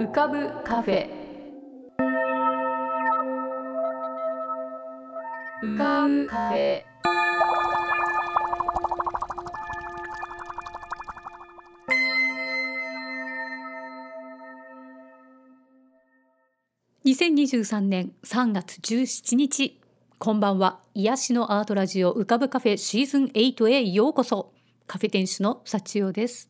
浮かぶカフェ。浮かぶカフェ。2023年3月17日。こんばんは。癒しのアートラジオ浮かぶカフェシーズン8へようこそ。カフェ店主の幸代です。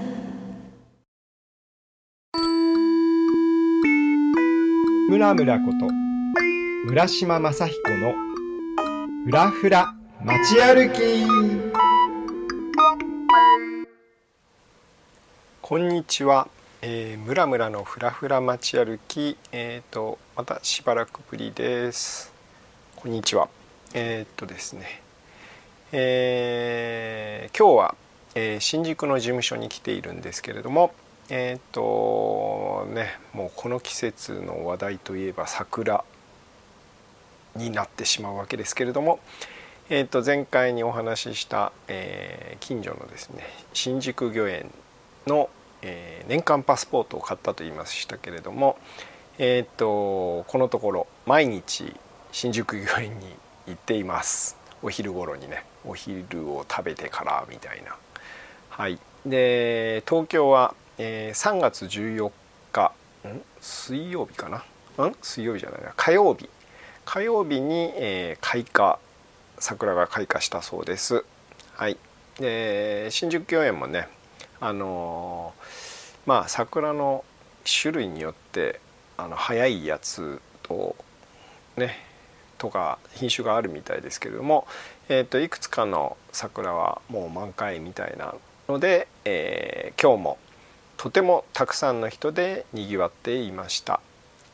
村村こと村島正彦のふらふら街歩き。こんにちは、えー、村村のふらふら街歩き。えっ、ー、とまたしばらくぶりです。こんにちは。えー、っとですね。えー、今日は、えー、新宿の事務所に来ているんですけれどもえっ、とねもうこの季節の話題といえば桜になってしまうわけですけれども、えー、と前回にお話しした、えー、近所のですね新宿御苑の、えー、年間パスポートを買ったと言いましたけれども、えー、とこのところ毎日新宿御苑に行っています。お昼頃にねお昼を食べてからみたいな。はい。で東京は、えー、3月14日ん？水曜日かな？ん？水曜日じゃないな。火曜日。火曜日に、えー、開花。桜が開花したそうです。はい。で新宿御苑もねあのー、まあ桜の種類によってあの早いやつとねとか品種があるみたいですけれども、えー、といくつかの桜はもう満開みたいなので、えー、今日もとてもたくさんの人でにぎわっていました、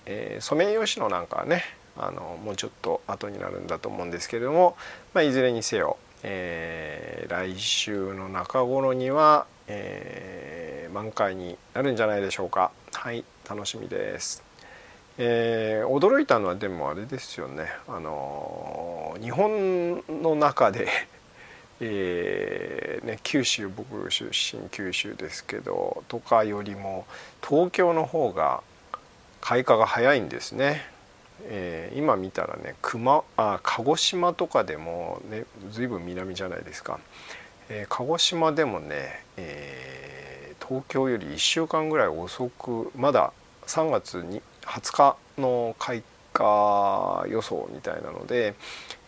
えー、ソメイヨシノなんかはねあのもうちょっと後になるんだと思うんですけれども、まあ、いずれにせよ、えー、来週の中頃には、えー、満開になるんじゃないでしょうか。はい楽しみです。えー、驚いたのはでもあれですよね。あの日本の中でえーね、九州僕出身九州ですけどとかよりも東京の方が開花が早いんですね。えー、今見たらね熊あ鹿児島とかでもね随分南じゃないですか、えー、鹿児島でもね、えー、東京より1週間ぐらい遅くまだ3月に20日の開花予想みたいなので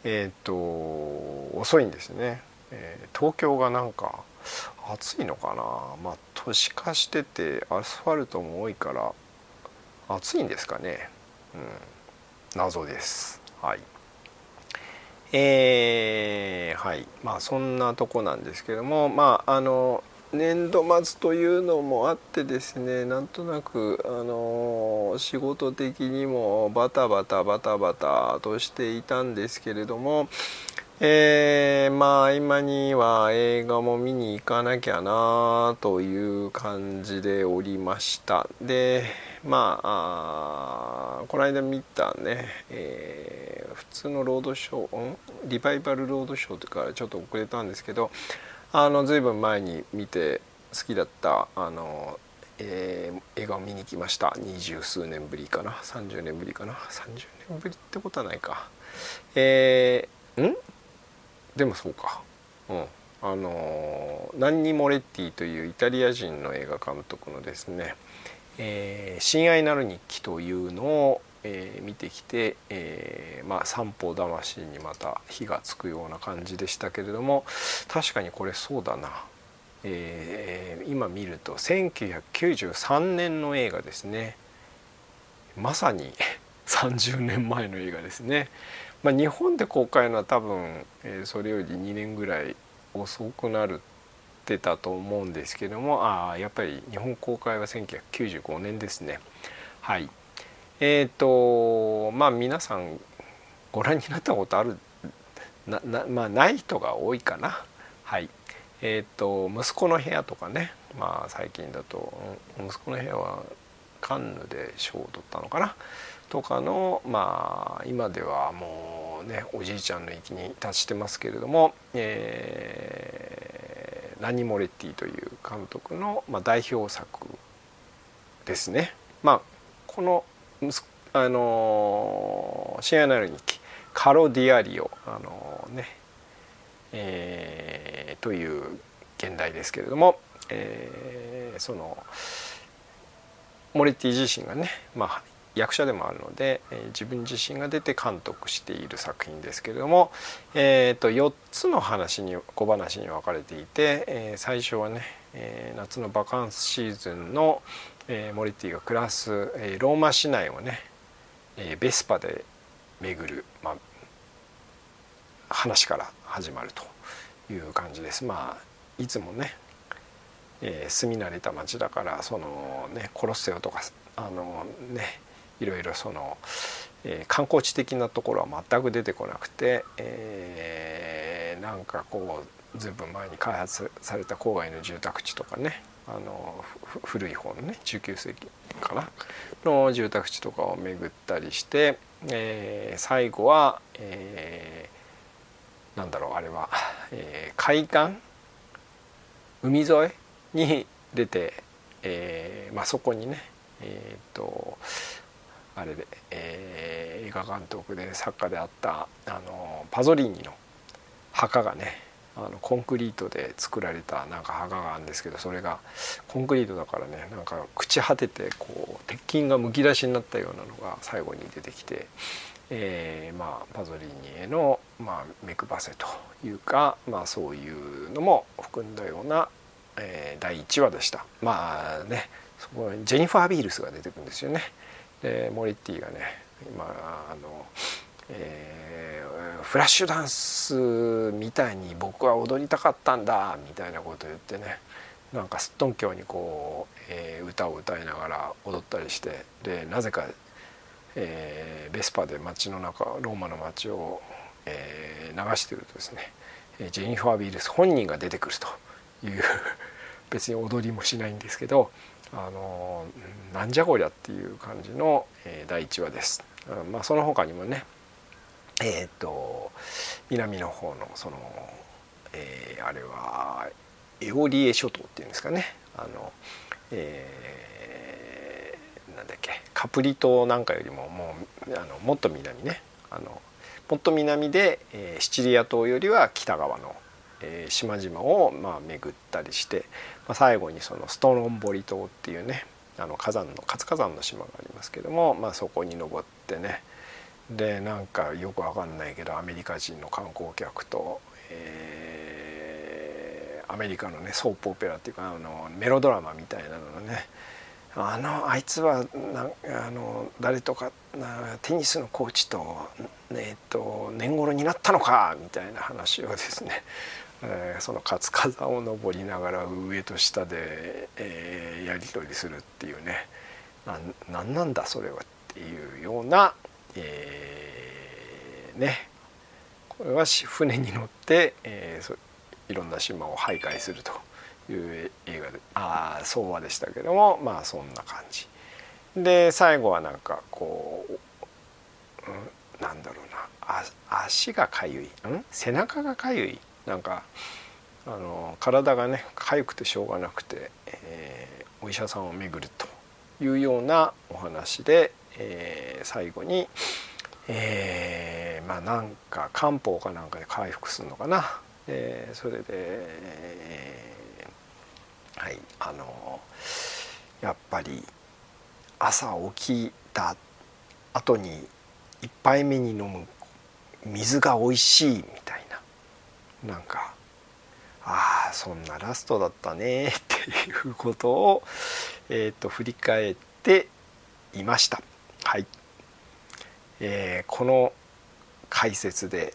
えっ、と遅いんですね、えー、東京がなんか暑いのかな。まあ都市化しててアスファルトも多いから暑いんですかね。うん。謎です。はい。えー、はい。まあそんなとこなんですけどもまああの年度末というのもあってですねなんとなくあの仕事的にもバタバタバタバタとしていたんですけれどもえー、まあ今には映画も見に行かなきゃなという感じでおりました。でまあこの間見たね、えー、普通のロードショー、リバイバルロードショーというかちょっと遅れたんですけどあの随分前に見て好きだったあの、えー、映画を見に来ました。二十数年ぶりかな？30年ぶりかな？30年ぶりってことはないか。えー、ん？でもそうか。うん。あのナンニ・モレッティというイタリア人の映画監督のですね「えー、親愛なる日記」というのをえー、見てきて、えー、まあ三歩魂にまた火がつくような感じでしたけれども確かにこれそうだな、えー、今見ると1993年の映画ですね。まさに30年前の映画ですね、まあ、日本で公開のは多分、それより2年ぐらい遅くなるってたと思うんですけどもあやっぱり日本公開は1995年ですね。はい。えっ、ー、とまあ皆さんご覧になったことあるななまあない人が多いかな。はい。えっ、ー、と息子の部屋とかねまあ最近だと息子の部屋はカンヌで賞を取ったのかな。とかのまあ今ではもうねおじいちゃんの域に達してますけれども、えー、ラニ・モレッティという監督の、まあ、代表作ですね。まあこのあの「シアナル日記」「カロ・ディアリオ」あのねえー、という現代ですけれども、えー、そのモレッティ自身がね、まあ、役者でもあるので、えー、自分自身が出て監督している作品ですけれども、えーと、4つの話に小話に分かれていて、えー、最初はね、えー、夏のバカンスシーズンの、えー、モリティが暮らす、えー、ローマ市内をね、えー、ベスパで巡る、まあ、話から始まるという感じです。まあいつもね、えー、住み慣れた町だからそのねコロッセオとかあのねいろいろその、えー、観光地的なところは全く出てこなくて、えー、なんかこうずいぶん前に開発された郊外の住宅地とかねあの古い方のね19世紀かなの住宅地とかを巡ったりして、えー、最後は、えー、なんだろうあれは、えー、海岸？海沿いに出て、えーまあ、そこにねえっ、ー、とあれで、えー、映画監督で作家であったあのパゾリーニの墓がねあのコンクリートで作られたなんか墓があるんですけどそれがコンクリートだからねなんか朽ち果ててこう鉄筋がむき出しになったようなのが最後に出てきて、えー、まあパゾリーニへの、まあ、目配せというか、まあ、そういうのも含んだような、えー、第1話でした。まあねそこジェニファー・ビールスが出てくるんですよね。でモリッティがね今あの、えー、フラッシュダンスみたいに僕は踊りたかったんだみたいなことを言ってねなんかすっとんきょうにこう、えー、歌を歌いながら踊ったりしてでなぜか、えー、ベスパで街の中ローマの街を、えー、流してるとですねジェニファー・ビールス本人が出てくるという別に踊りもしないんですけどあのなんじゃこりゃっていう感じの、えー、第1話です。まあ、その他にもねえっ、ー、と南の方のその、えー、あれはエオリエ諸島っていうんですかねあの、えー、なんだっけカプリ島なんかよりももうあのもっと南ねあのもっと南で、えー、シチリア島よりは北側のえー、島々をまあ巡ったりして、まあ、最後にそのストロンボリ島っていうねあの火山の活火山の島がありますけども、まあ、そこに登ってねでなんかよくわかんないけどアメリカ人の観光客と、えー、アメリカのねソープオペラっていうかあのメロドラマみたいなのねあのあいつはなあの誰とかテニスのコーチと,、えー、と年頃になったのかみたいな話をですねえー、その活火山を登りながら上と下で、えー、やり取りするっていうね。何なんだそれはっていうような、えー、ね。これは船に乗って、えー、いろんな島を徘徊するという映画でああ相話でしたけどもまあそんな感じ。で最後はなんかこう、うん、なんだろうな。足がかゆい、うん、背中がかゆい。なんかあの体がね痒くてしょうがなくて、えー、お医者さんを巡るというようなお話で、えー、最後に、えー、まあなんか漢方かなんかで回復するのかな、えー、それで、えー、はいあのやっぱり朝起きた後に1杯目に飲む水が美味しいみたいな。なんかああそんなラストだったね っていうことを、えーと、振り返っていました。はい。えー、この解説で、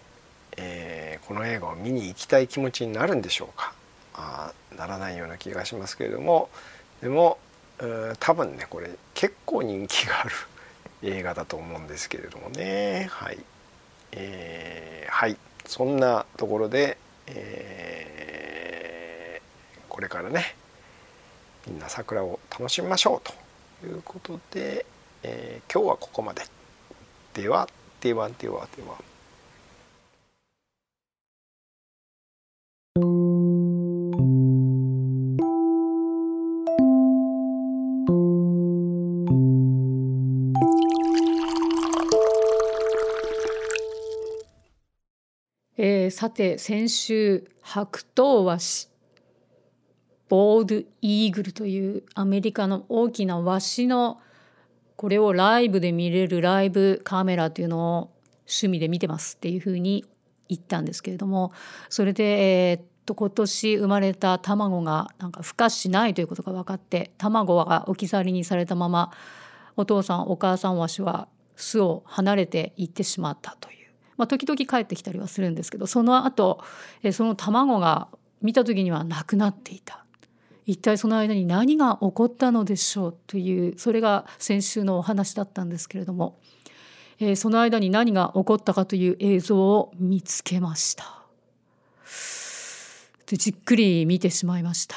えー、この映画を見に行きたい気持ちになるんでしょうか。あならないような気がしますけれども。でも多分ねこれ結構人気がある 映画だと思うんですけれどもね。はい、えー、はい。そんなところで、えー、これからねみんな桜を楽しみましょうということで、えー、今日はここまで。ではではではでは。では、さて先週白頭ワシボールイーグルというアメリカの大きなワシのこれをライブで見れるライブカメラというのを趣味で見てますっていうふうに言ったんですけれどもそれで、え、っと今年生まれた卵がなんか孵化しないということが分かって卵が置き去りにされたままお父さんお母さんわしは巣を離れていってしまったという、まあ、時々帰ってきたりはするんですけどその後えその卵が見た時にはなくなっていた一体その間に何が起こったのでしょうというそれが先週のお話だったんですけれども、えー、その間に何が起こったかという映像を見つけました。でじっくり見てしまいました。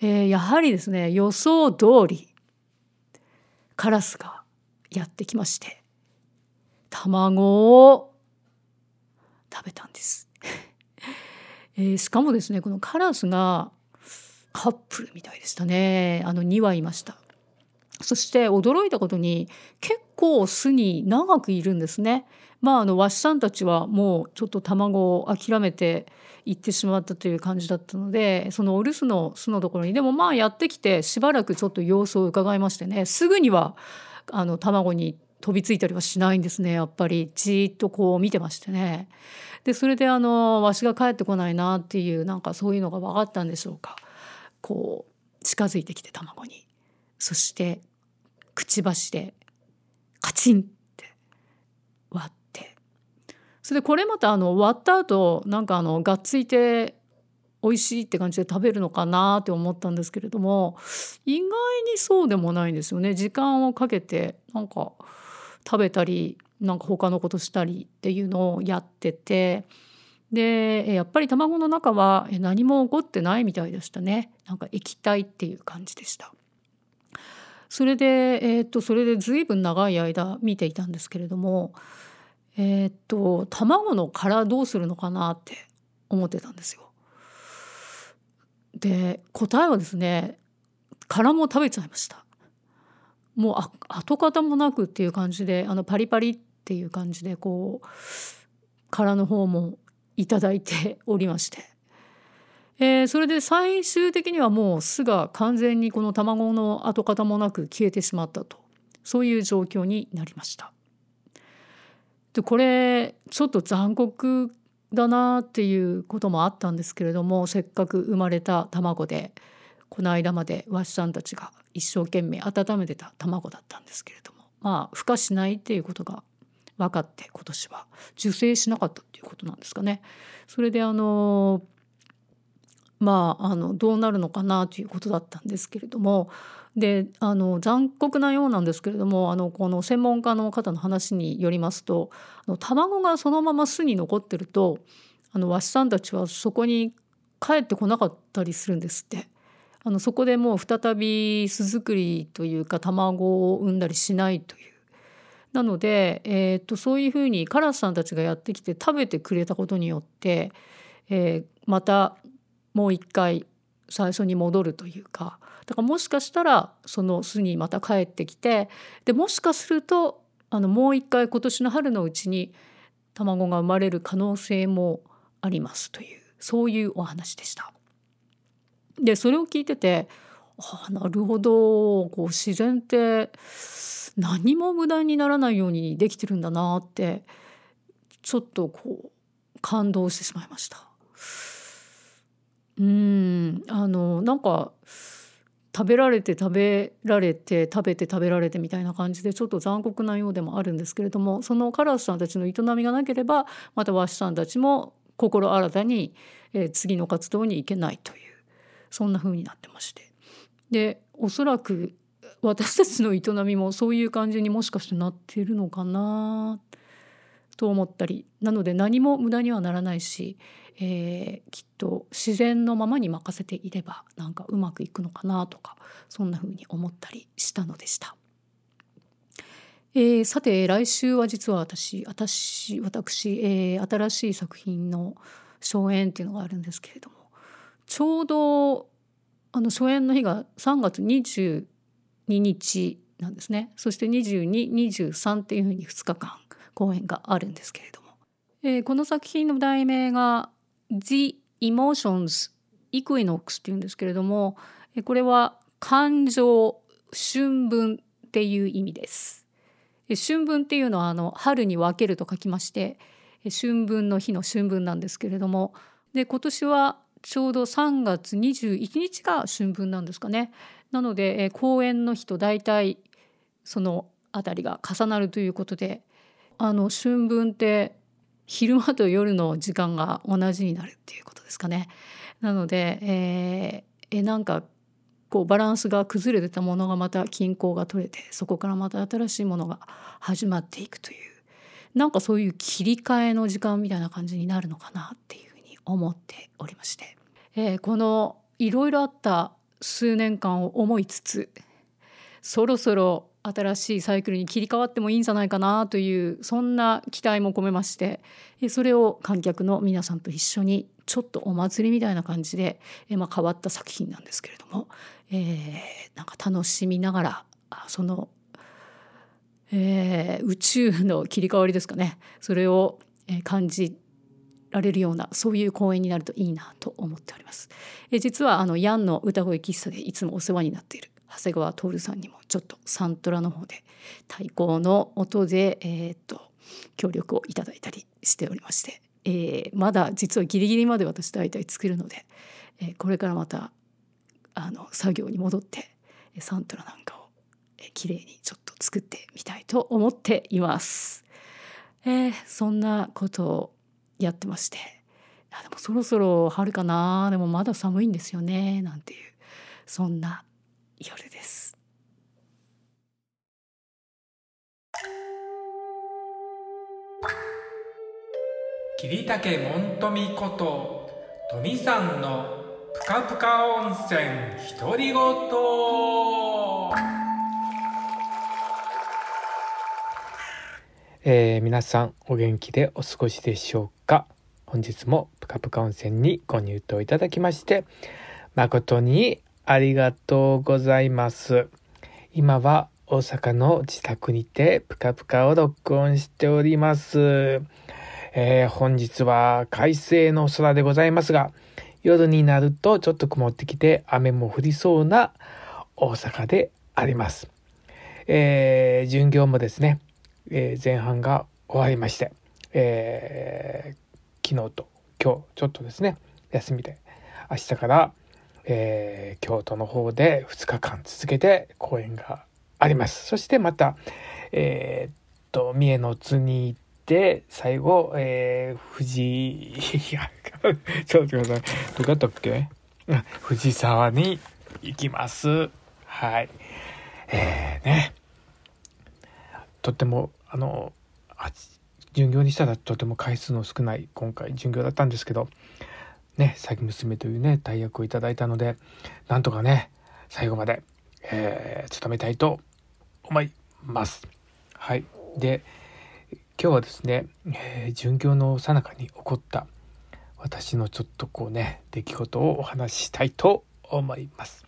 えー、やはりですね予想通りカラスがやってきまして卵を食べたんです。えー、しかもですねこのカラスがカップルみたいでしたね。あの2羽いました。そして驚いたことに結構巣に長くいるんですね。まああのワシさんたちはもうちょっと卵を諦めて行ってしまったという感じだったのでそのお留守の巣のところにでもまあやってきてしばらくちょっと様子を伺いましてねすぐにはあの卵に飛びついたりはしないんですね。やっぱり。じっとこう見てましてね。でそれであのわしが帰ってこないなっていうなんかそういうのが分かったんでしょうか。こう近づいてきて卵に。そしてくちばしでカチンって割って。それでこれまたあの割った後なんかあのがっついて美味しいって感じで食べるのかなって思ったんですけれども意外にそうでもないんですよね。時間をかけてなんか食べたりなんか他のことしたりっていうのをやっててでやっぱり卵の中は何も起こってないみたいでしたね。なんか液体っていう感じでした。それでえー、っとそれで随分長い間見ていたんですけれどもえー、っと卵の殻どうするのかなって思ってたんですよ。で答えはですね殻も食べちゃいました。もう跡形もなくっていう感じであのパリパリっていう感じでこう殻の方もいただいて おりまして、えー、それで最終的にはもう巣が完全にこの卵の跡形もなく消えてしまったと。そういう状況になりました。でこれちょっと残酷だなっていうこともあったんですけれどもせっかく生まれた卵で。この間までワシさんたちが一生懸命温めてた卵だったんですけれどもまあ孵化しないっていうことが分かって今年は受精しなかったっていうことなんですかね。それであのまああのどうなるのかなということだったんですけれどもであの残酷なようなんですけれどもあのこの専門家の方の話によりますとあの卵がそのまま巣に残ってるとあのワシさんたちはそこに帰ってこなかったりするんですって。あのそこでもう再び巣作りというか卵を産んだりしないというなので、えー、とそういうふうにカラスさんたちがやってきて食べてくれたことによって、えー、またもう一回最初に戻るというかだからもしかしたらその巣にまた帰ってきてでもしかするとあのもう一回今年の春のうちに卵が生まれる可能性もありますというそういうお話でした。でそれを聞いててあなるほど。こう自然って何も無駄にならないようにできてるんだなってちょっとこう感動してしまいました。うん。あのなんか食べられて食べられて食べて食べられてみたいな感じでちょっと残酷なようでもあるんですけれどもそのカラスさんたちの営みがなければまたワシさんたちも心新たに、えー、次の活動に行けないという。そんな風になってましてでおそらく私たちの営みもそういう感じにもしかしてなってるのかなと思ったりなので何も無駄にはならないし、えー、きっと自然のままに任せていればなんかうまくいくのかなとかそんな風に思ったりしたのでした。えー、さて来週は実は私私私、えー、新しい作品の初演っていうのがあるんですけれどもちょうどあの初演の日が3月22日なんですね。そして2223っていうふうに2日間公演があるんですけれども、えー、この作品の題名が「The Emotions Equinox」っていうんですけれどもこれは感情春分っていう意味です。春分っていうのはあの春に分けると書きまして春分の日の春分なんですけれども。で今年はちょうど3月21日が春分なんですかね。なので、え公演の日と大体その辺りが重なるということであの春分って昼間と夜の時間が同じになるっていうことですかね。なので、えー、えなんかこうバランスが崩れてたものがまた均衡が取れてそこからまた新しいものが始まっていくというなんかそういう切り替えの時間みたいな感じになるのかなっていうふうに思っておりまして、えー、このいろいろあった数年間を思いつつそろそろ新しいサイクルに切り替わってもいいんじゃないかなというそんな期待も込めましてそれを観客の皆さんと一緒にちょっとお祭りみたいな感じで、まあ、変わった作品なんですけれども、えー、なんか楽しみながらその、えー、宇宙の切り替わりですかね。それを感じられるようなそういう公演になるといいなと思っております。え実はあのヤンの歌声喫茶でいつもお世話になっている長谷川徹さんにもちょっとサントラの方で太鼓の音で、えー、っと協力をいただいたりしておりまして、えー、まだ実はギリギリまで私大体作るので、えー、これからまたあの作業に戻ってサントラなんかをきれいにちょっと作ってみたいと思っています。えー、そんなことをやってまして。あでもそろそろ春かな。でもまだ寒いんですよね。なんていうそんな夜です。桐竹門富こと富さんのぷかぷか温泉独り言。えー、皆さんお元気でお過ごしでしょうか？本日もぷかぷか温泉にご入湯いただきまして誠にありがとうございます。今は大阪の自宅にてぷかぷかを録音しております。えー、本日は快晴の空でございますが、夜になるとちょっと曇ってきて雨も降りそうな大阪であります。えー、巡業もですね、えー、前半が終わりまして、えー、昨日と今日ちょっとですね、休みで明日からえー、京都の方で2日間続けて公演があります。そしてまた、えー、っと、三重の津に行って、最後、えー、富士、いや、ちょっと待ってください。どこだったっけ？藤沢に行きます。はい。えー、ね。とっても、あの、巡業にしたらとても回数の少ない今回巡業だったんですけど、ね、詐欺娘というね、大役をいただいたので、なんとかね、最後まで、えー、務めたいと思います。はい。で、今日はですね、えー、巡業の最中に起こった私のちょっとこうね、出来事をお話ししたいと思います。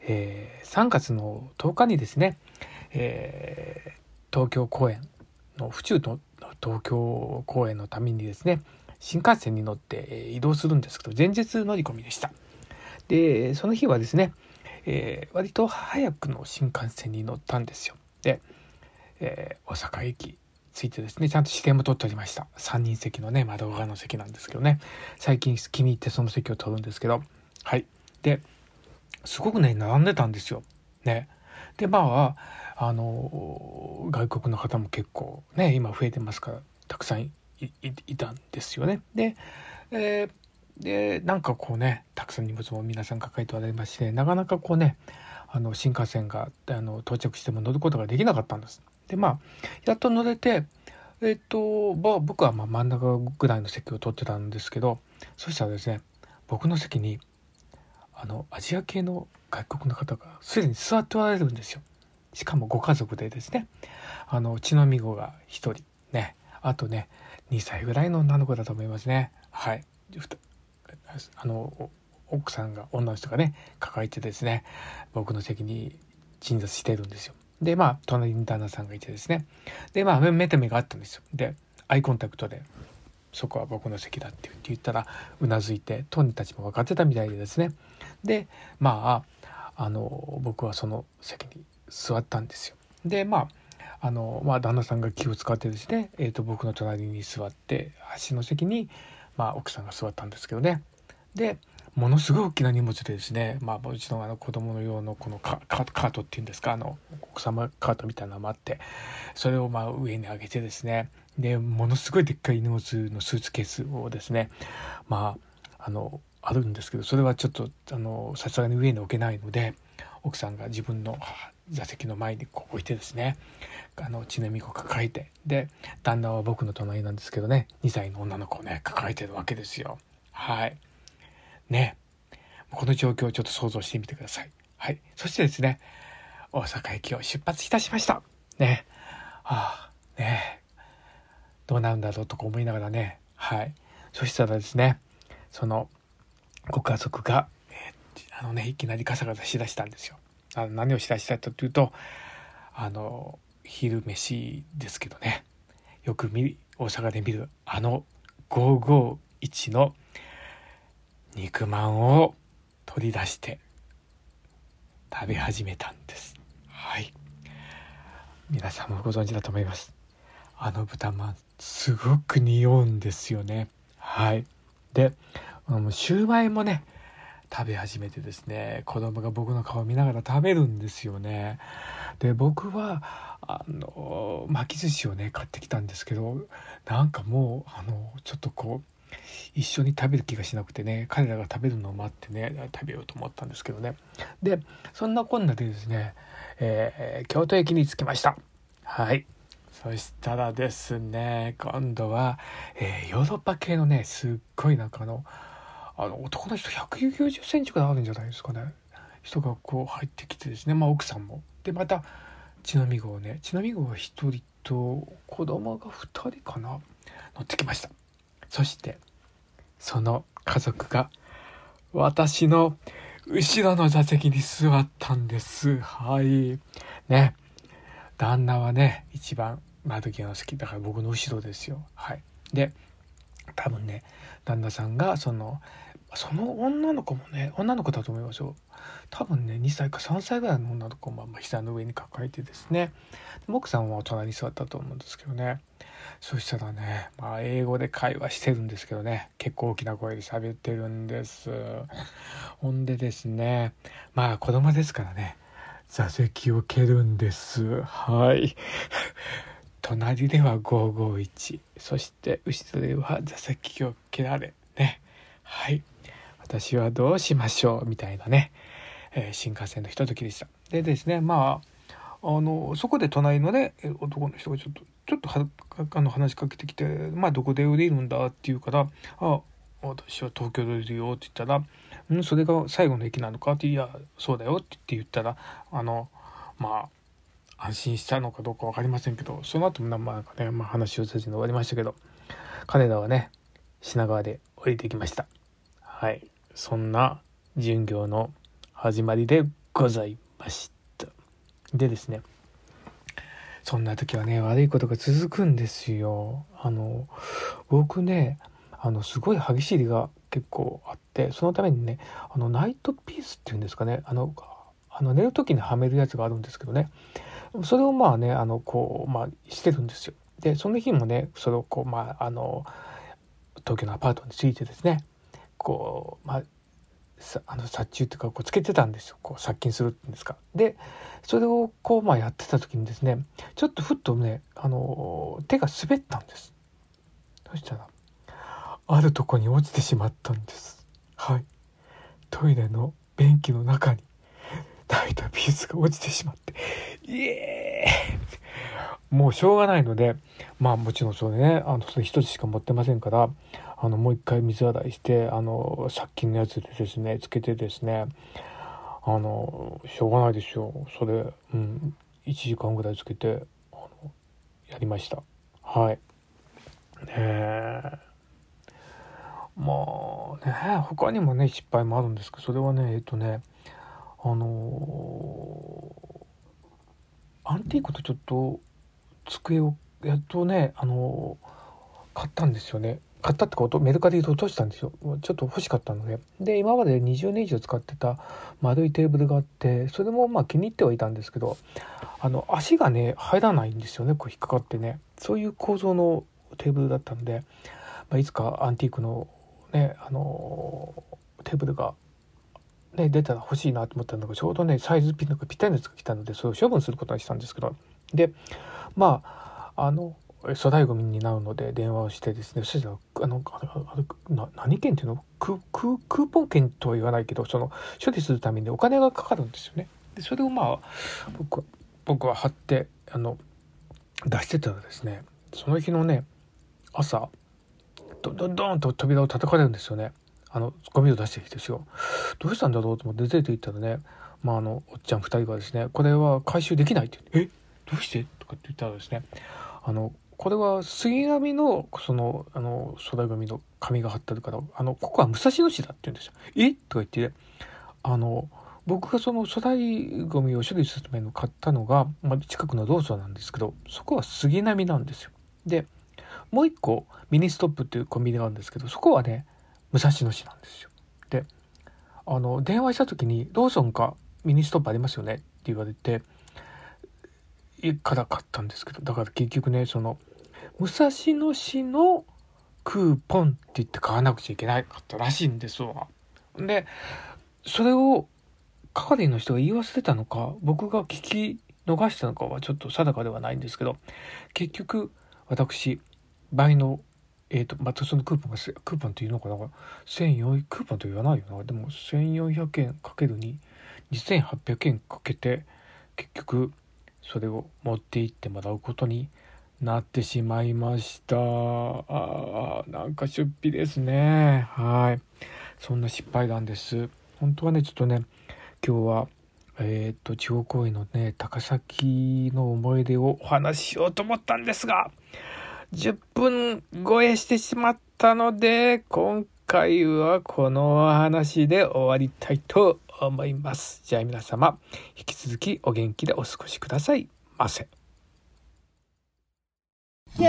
えー、3月の10日にですね、えー、東京公演の府中の東京公演のためにですね、新幹線に乗って移動するんですけど、前日乗り込みでした。で、その日はですね、えー、割と早くの新幹線に乗ったんですよ。で、えー、大阪駅着いてですね、ちゃんと指定も取っておりました。3人席のね、窓側の席なんですけどね、最近気に入ってその席を取るんですけど、はい。で、すごくね、並んでたんですよ。ね。で、まあ、あの、外国の方も結構ね、今増えてますから、たくさんいたんですよね。で、えー、でなんかこうねたくさん荷物も皆さん抱えておられましてなかなかこうねあの新幹線があの到着しても乗ることができなかったんです。でまあやっと乗れてえっと僕はまあ真ん中ぐらいの席を取ってたんですけどそしたらですね僕の席にあのアジア系の外国の方がすでに座っておられるんですよ。しかもご家族でですねあの血のみ子が1人ねあとね2歳ぐらいの女の子だと思いますね。はい。あの奥さんが女の人がね抱えてですね僕の席に鎮座してるんですよ。でまあ隣に旦那さんがいてですね。でまあ目と目があったんですよ。でアイコンタクトでそこは僕の席だって言ったらうなずいてトニーたちも分かってたみたいでですね。でまああの僕はその席に座ったんですよ。でまああのまあ旦那さんが気を使ってですね、えーと、僕の隣に座って端の席に、まあ、奥さんが座ったんですけどね。でものすごい大きな荷物でですね、まあ、うちのあの子供の用のこのカートっていうんですかあの奥様カートみたいなのもあってそれをまあ上に上げてですねでものすごいでっかい荷物のスーツケースをですねまああのあるんですけどそれはちょっとあのさすがに上に置けないので奥さんが自分の座席の前にこう置いてですねあの血のみ子抱えてで旦那は僕の隣なんですけどね2歳の女の子をね抱えてるわけですよ。はい。ね。この状況をちょっと想像してみてください。はい。そしてですね大阪駅を出発いたしました。ね。ああね。どうなるんだろうとか思いながらね。はい。そしたらですねそのご家族が、えー、あのねいきなりガサガサしだしたんですよ。何をしだしたかというとあの昼飯ですけどね。よく見大阪で見るあの551の肉まんを取り出して食べ始めたんです。はい。皆さんもご存知だと思います。あの豚まんすごく匂うんですよね。はい。でシューマイもね食べ始めてですね子供が僕の顔を見ながら食べるんですよね。で僕はあの巻き寿司をね買ってきたんですけどなんかもうあのちょっとこう一緒に食べる気がしなくてね彼らが食べるのを待ってね食べようと思ったんですけどね。でそんなこんなでですね、えー、京都駅に着きました。はい。そしたらですね今度は、えー、ヨーロッパ系のねすっごいなんかあのあの男の人190センチぐらいあるんじゃないですかね。人がこう入ってきてですね。まあ奥さんも。でまたちなみ号ね。ちなみ号は1人と子供が2人かな。乗ってきました。そしてその家族が私の後ろの座席に座ったんです。はい。ね。旦那はね一番窓際の席。だから僕の後ろですよ。はい。で多分ね旦那さんがそのその女の子もね女の子だと思いますよ多分ね2歳か3歳ぐらいの女の子もまあ膝の上に抱えてですね。奥さんは隣に座ったと思うんですけどね。そしたらね、まあ、英語で会話してるんですけどね。結構大きな声で喋ってるんです。ほんでですねまあ子供ですからね座席を蹴るんです。はい。隣では551そして後ろでは座席を蹴られね。はい。私はどうしましょうみたいなね、えー、新幹線のひとときでした。でですねまああのそこで隣のね男の人がちょっとちょっとはあの話しかけてきて「まあどこで降りるんだ?」って言うから「あ私は東京で降りるよ」って言ったら「んそれが最後の駅なのか?」って「いやそうだよ」って言ったらあのまあ安心したのかどうか分かりませんけどその後もまあね、まあ、話をさせずに終わりましたけど彼らはね品川で降りてきました。はいそんな巡業の始まりでございました。でですねそんな時はね悪いことが続くんですよ。あの僕ねあのすごい激しりが結構あってそのためにねあのナイトピースっていうんですかね。あのあの寝る時にはめるやつがあるんですけどね。それをまあねあのこうまあしてるんですよ。でその日もねそれをこうまああの東京のアパートについてですねこうまああの殺虫っていうかこうつけてたんですよこう殺菌するっていうんですか。でそれをこうまあやってた時にですねちょっとふっとねあの手が滑ったんです。そしたらあるとこに落ちてしまったんですはいトイレの便器の中にライトピースが落ちてしまってイエーイもうしょうがないのでまあもちろんそれねあのそれ一つしか持ってませんからあのもう一回水洗いしてあの殺菌のやつでですねつけてですねあのしょうがないですよ。それうん1時間ぐらいつけてあのやりました。はい。ねえ。まあね他にもね失敗もあるんですけどそれはねえっとねあのアンティークとちょっと机をやっとねあの買ったんですよね。買ったってこと？メルカリで落としたんですよ。ちょっと欲しかったので。で今まで20年以上使ってた丸いテーブルがあってそれもまあ気に入ってはいたんですけどあの足がね入らないんですよね。こう引っかかってね。そういう構造のテーブルだったので、まあ、いつかアンティークのねあのテーブルがね、出たら欲しいなと思ったんだけどちょうどねサイズピンがぴったりのやつが来たのでそれを処分することにしたんですけど。でまああの粗大ごみになるので電話をしてですねそしたらあのあの何券っていうの？クククーポン券とは言わないけどその処理するためにお金がかかるんですよね。でそれをまあ僕は僕は貼ってあの出してたらですねその日のね朝どんどんどんと扉を叩かれるんですよね。あのゴミを出してきてですよどうしたんだろうと思って出て行ったらねまああのおっちゃん2人がですねこれは回収できないって言って「え？どうして?」とかって言ったらですねあのこれは杉並のそのあの粗大ゴミの紙が貼ってあるからあのここは武蔵野市だって言うんですよ。え？とか言ってあの僕がその粗大ゴミを処理するための買ったのが、まあ、近くのローソンなんですけどそこは杉並なんですよ。でもう一個ミニストップっていうコンビニがあるんですけどそこはね武蔵野市なんですよ。であの電話した時に「ローソンか？ミニストップありますよね」って言われて家から買ったんですけどだから結局ねその武蔵野市のクーポンって言って買わなくちゃいけなかったらしいんですわ。でそれを係の人が言い忘れたのか僕が聞き逃したのかはちょっと定かではないんですけど結局私倍のえっ、ー、と、またそのクーポンが、クーポンっていうのかな ?1400、クーポンと言わないよな。でも、1400円かけるに、2800円かけて、結局、それを持って行ってもらうことになってしまいました。ああ、なんか出費ですね。はい。そんな失敗談です。本当はね、ちょっとね、今日は、えっ、と、地方公演のね、高崎の思い出をお話ししようと思ったんですが、10分超えしてしまったので、今回はこのお話で終わりたいと思います。じゃあ皆様、引き続きお元気でお過ごしくださいませ。え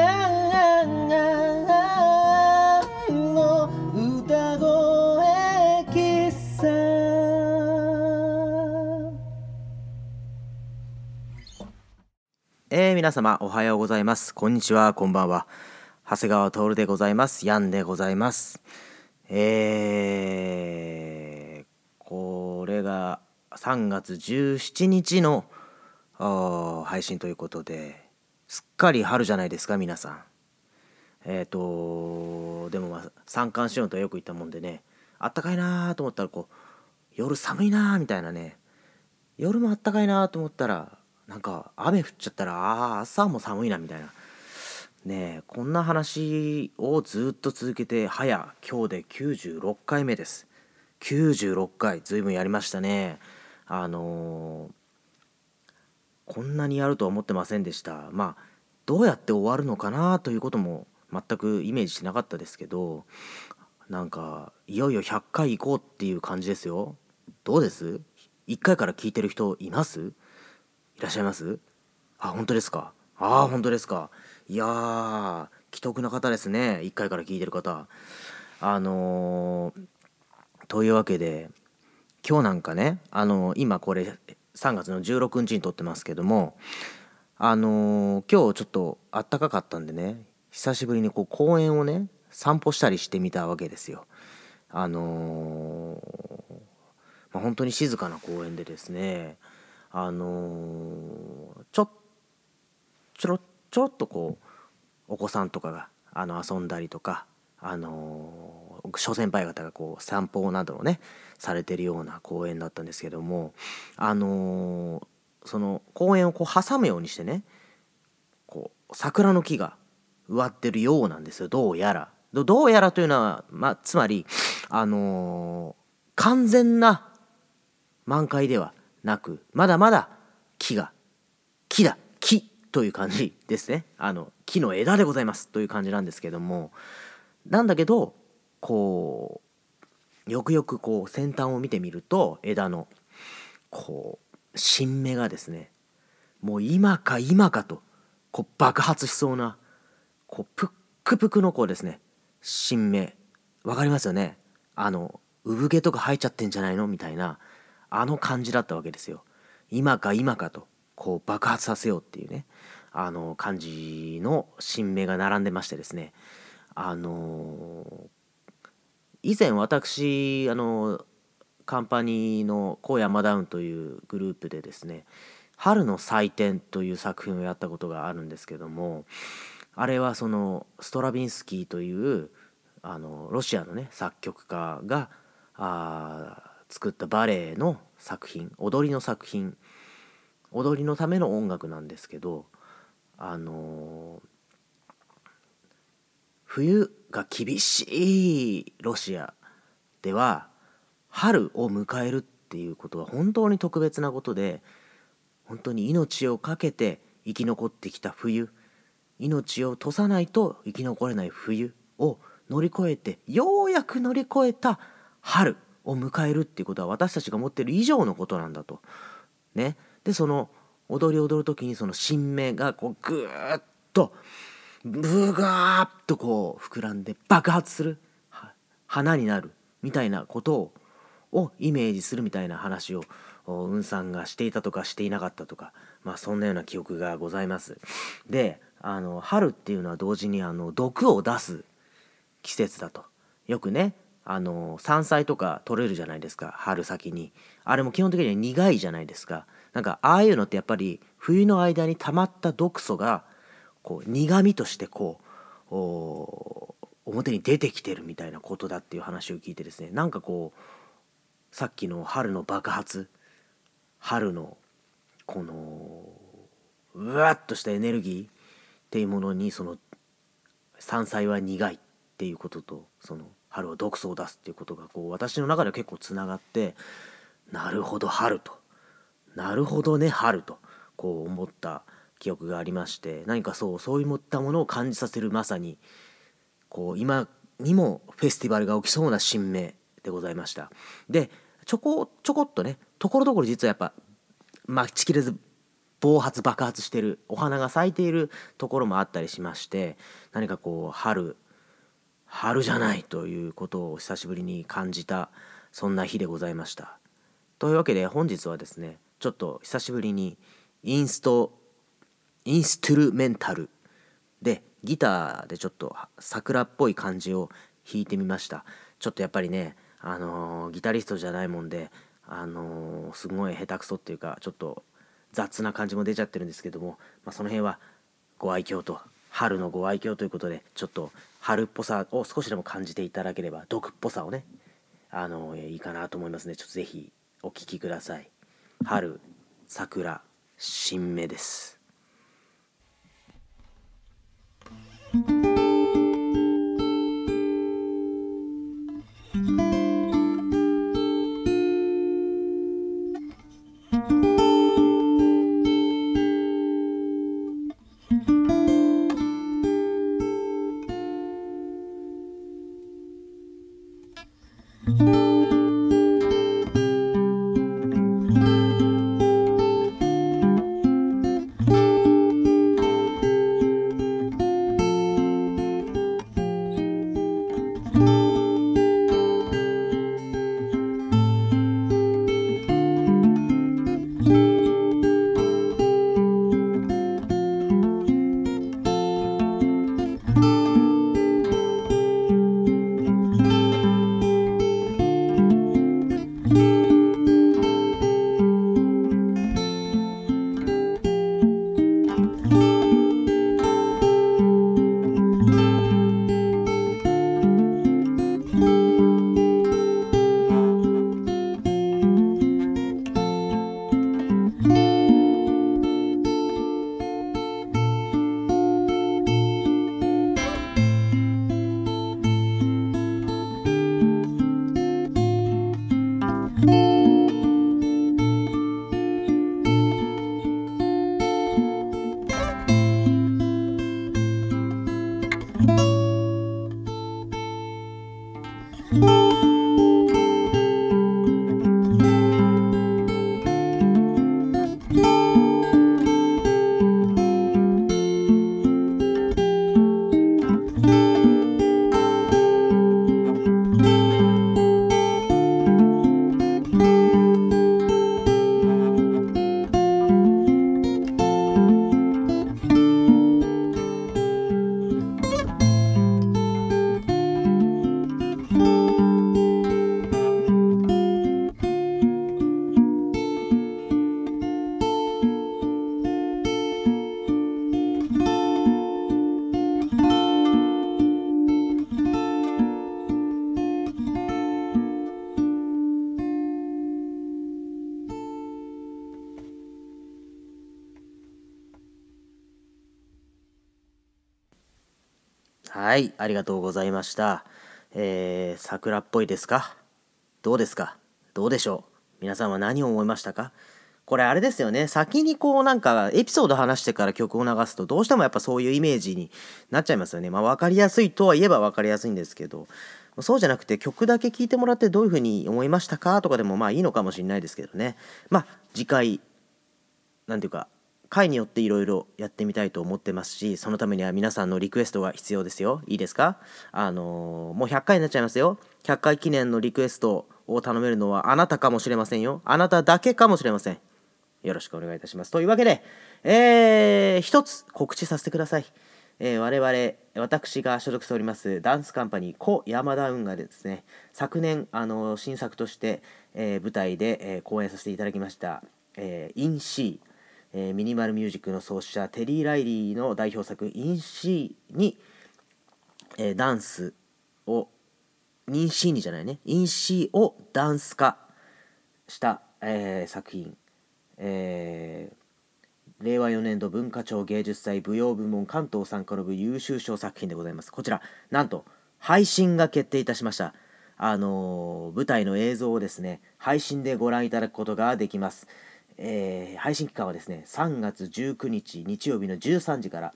ー、皆様おはようございます。こんにちは、こんばんは。長谷川徹でございます。ヤンでございます。えー、これが3月17日の配信ということで、すっかり春じゃないですか、皆さん。えっ、ー、と、でもまあ、三寒四温とはよく言ったもんでね、あったかいなーと思ったら、こう、夜寒いなーみたいなね、夜もあったかいなーと思ったら、なんか雨降っちゃったらああ朝も寒いなみたいな。ねえこんな話をずっと続けて早今日で96回目です。96回ずいぶんやりましたね。あのー、こんなにやるとは思ってませんでしたまあどうやって終わるのかなということも全くイメージしなかったですけどなんかいよいよ100回行こうっていう感じですよどうです ?1 回から聞いてる人います？いらっしゃいます？あ、本当ですか？ああ、本当ですか。いやー、既得な方ですね。1回から聞いてる方。あのー、というわけで、今日なんかね、あのー、今これ3月の16日に撮ってますけども、あのー、今日ちょっとあったかかったんでね、久しぶりにこう公園をね、散歩したりしてみたわけですよ。あのまあ、本当に静かな公園でですね、あのー、ちょちょろちょろっとこうお子さんとかがあの遊んだりとかあの諸先輩方がこう散歩などをねされてるような公園だったんですけどもあのその公園をこう挟むようにしてねこう桜の木が植わってるようなんですよどうやら。どうやらというのは、まあ、つまり、あのー、完全な満開ではなくまだまだ木が木だ木という感じですねあの木の枝でございますという感じなんですけどもなんだけどこうよくよくこう先端を見てみると枝のこう新芽がですねもう今か今かとこう爆発しそうなこうプックプクのこうですね新芽。わかりますよね。あの産毛とか生えちゃってんじゃないのみたいなあの感じだったわけですよ。今か今かとこう爆発させようっていうねあの感じの新芽が並んでましてですねあの以前私あのカンパニーの高山ダウンというグループでですね「春の祭典」という作品をやったことがあるんですけどもあれはそのストラビンスキーというあのロシアのね作曲家があ作ったバレエの作品踊りの作品踊りのための音楽なんですけどあの冬が厳しいロシアでは春を迎えるっていうことは本当に特別なことで本当に命を懸けて生き残ってきた冬命を落とさないと生き残れない冬を乗り越えてようやく乗り越えた春を迎えるっていうことは私たちが持ってる以上のことなんだと。ね、でその踊り踊る時にその新芽がこうぐーっとブガーッとこう膨らんで爆発する花になるみたいなことをイメージするみたいな話をうんさんがしていたとかしていなかったとかまあそんなような記憶がございます。であの春っていうのは同時にあの毒を出す季節だと。よくねあの山菜とか取れるじゃないですか春先に。あれも基本的には苦いじゃないですか。なんかああいうのってやっぱり冬の間に溜まった毒素がこう苦味としてこう表に出てきてるみたいなことだっていう話を聞いてですねなんかこうさっきの春の爆発春のこのうわっとしたエネルギーっていうものにその山菜は苦いっていうこととその春は毒素を出すっていうことがこう私の中では結構つながってなるほど春となるほどね春とこう思った記憶がありまして何かそうそういったものを感じさせるまさにこう今にもフェスティバルが起きそうな新芽でございましたでちょこちょこっとねところどころ実はやっぱ待ちきれず暴発爆発してるお花が咲いているところもあったりしまして何かこう春春じゃないということを久しぶりに感じたそんな日でございました。というわけで本日はですねちょっと久しぶりにインストインストゥルメンタル。でギターでちょっと桜っぽい感じを弾いてみました。ちょっとやっぱりねあのー、ギタリストじゃないもんであのー、すごい下手くそっていうかちょっと雑な感じも出ちゃってるんですけども、まあ、その辺はご愛嬌と春のご愛嬌ということでちょっと春っぽさを少しでも感じていただければ毒っぽさをねあのー、いいかなと思いますね。ちょっと是非お聴きください。春桜新芽です。はいありがとうございました。えー、桜っぽいですか？どうですか？どうでしょう？皆さんは何を思いましたか？これあれですよね。先にこうなんかエピソード話してから曲を流すとどうしてもやっぱそういうイメージになっちゃいますよね。まあ分かりやすいとは言えば分かりやすいんですけど。そうじゃなくて曲だけ聴いてもらってどういう風に思いましたか？とかでもまあいいのかもしれないですけどね。まあ次回何ていうか回によっていろいろやってみたいと思ってますしそのためには皆さんのリクエストが必要ですよ。いいですか？あのー、もう100回になっちゃいますよ。100回記念のリクエストを頼めるのはあなたかもしれませんよ。あなただけかもしれません。よろしくお願いいたします。というわけでえー、一つ告知させてください。えー、我々私が所属しておりますダンスカンパニーコ山田運がですね昨年あの新作として、えー、舞台で、えー、公演させていただきました「えー、 In C」えー、ミニマルミュージックの創始者テリー・ライリーの代表作「In C に」えー、ダンスを In C にじゃないね。 In C をダンス化した、えー、作品、えー、令和4年度文化庁芸術祭舞踊部門関東参加の部優秀賞作品でございます。こちらなんと配信が決定いたしました。あの、舞台の映像をですね配信でご覧いただくことができます。えー、配信期間はですね3月19日日曜日の13時から、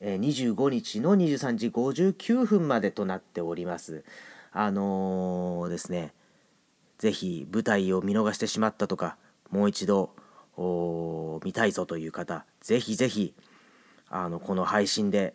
えー、25日の23時59分までとなっております。あのー、ですねぜひ舞台を見逃してしまったとかもう一度見たいぞという方ぜひぜひあのこの配信で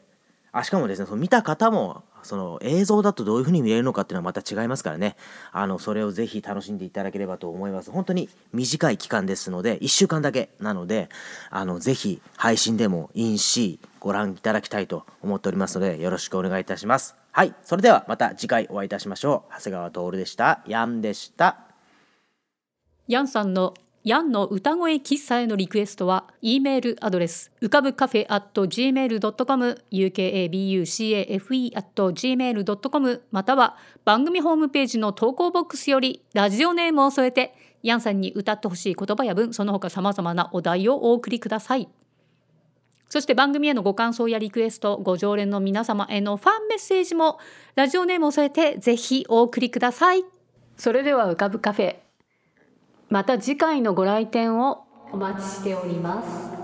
あしかもですねその見た方もその映像だとどういう風に見れるのかっていうのはまた違いますからね。あのそれをぜひ楽しんでいただければと思います。本当に短い期間ですので1週間だけなのであのぜひ配信でもインシーご覧いただきたいと思っておりますのでよろしくお願いいたします。はいそれではまた次回お会いいたしましょう。長谷川徹でした。ヤンでした。ヤンさんのヤンの歌声喫茶へのリクエストは、e メールアドレス、浮かぶカフェ at gmail.com、ukabucafe at gmail.com、または番組ホームページの投稿ボックスより、ラジオネームを添えて、ヤンさんに歌ってほしい言葉や文、その他様々なお題をお送りください。そして番組へのご感想やリクエスト、ご常連の皆様へのファンメッセージも、ラジオネームを添えてぜひお送りください。それでは浮かぶカフェ。また次回のご来店をお待ちしております。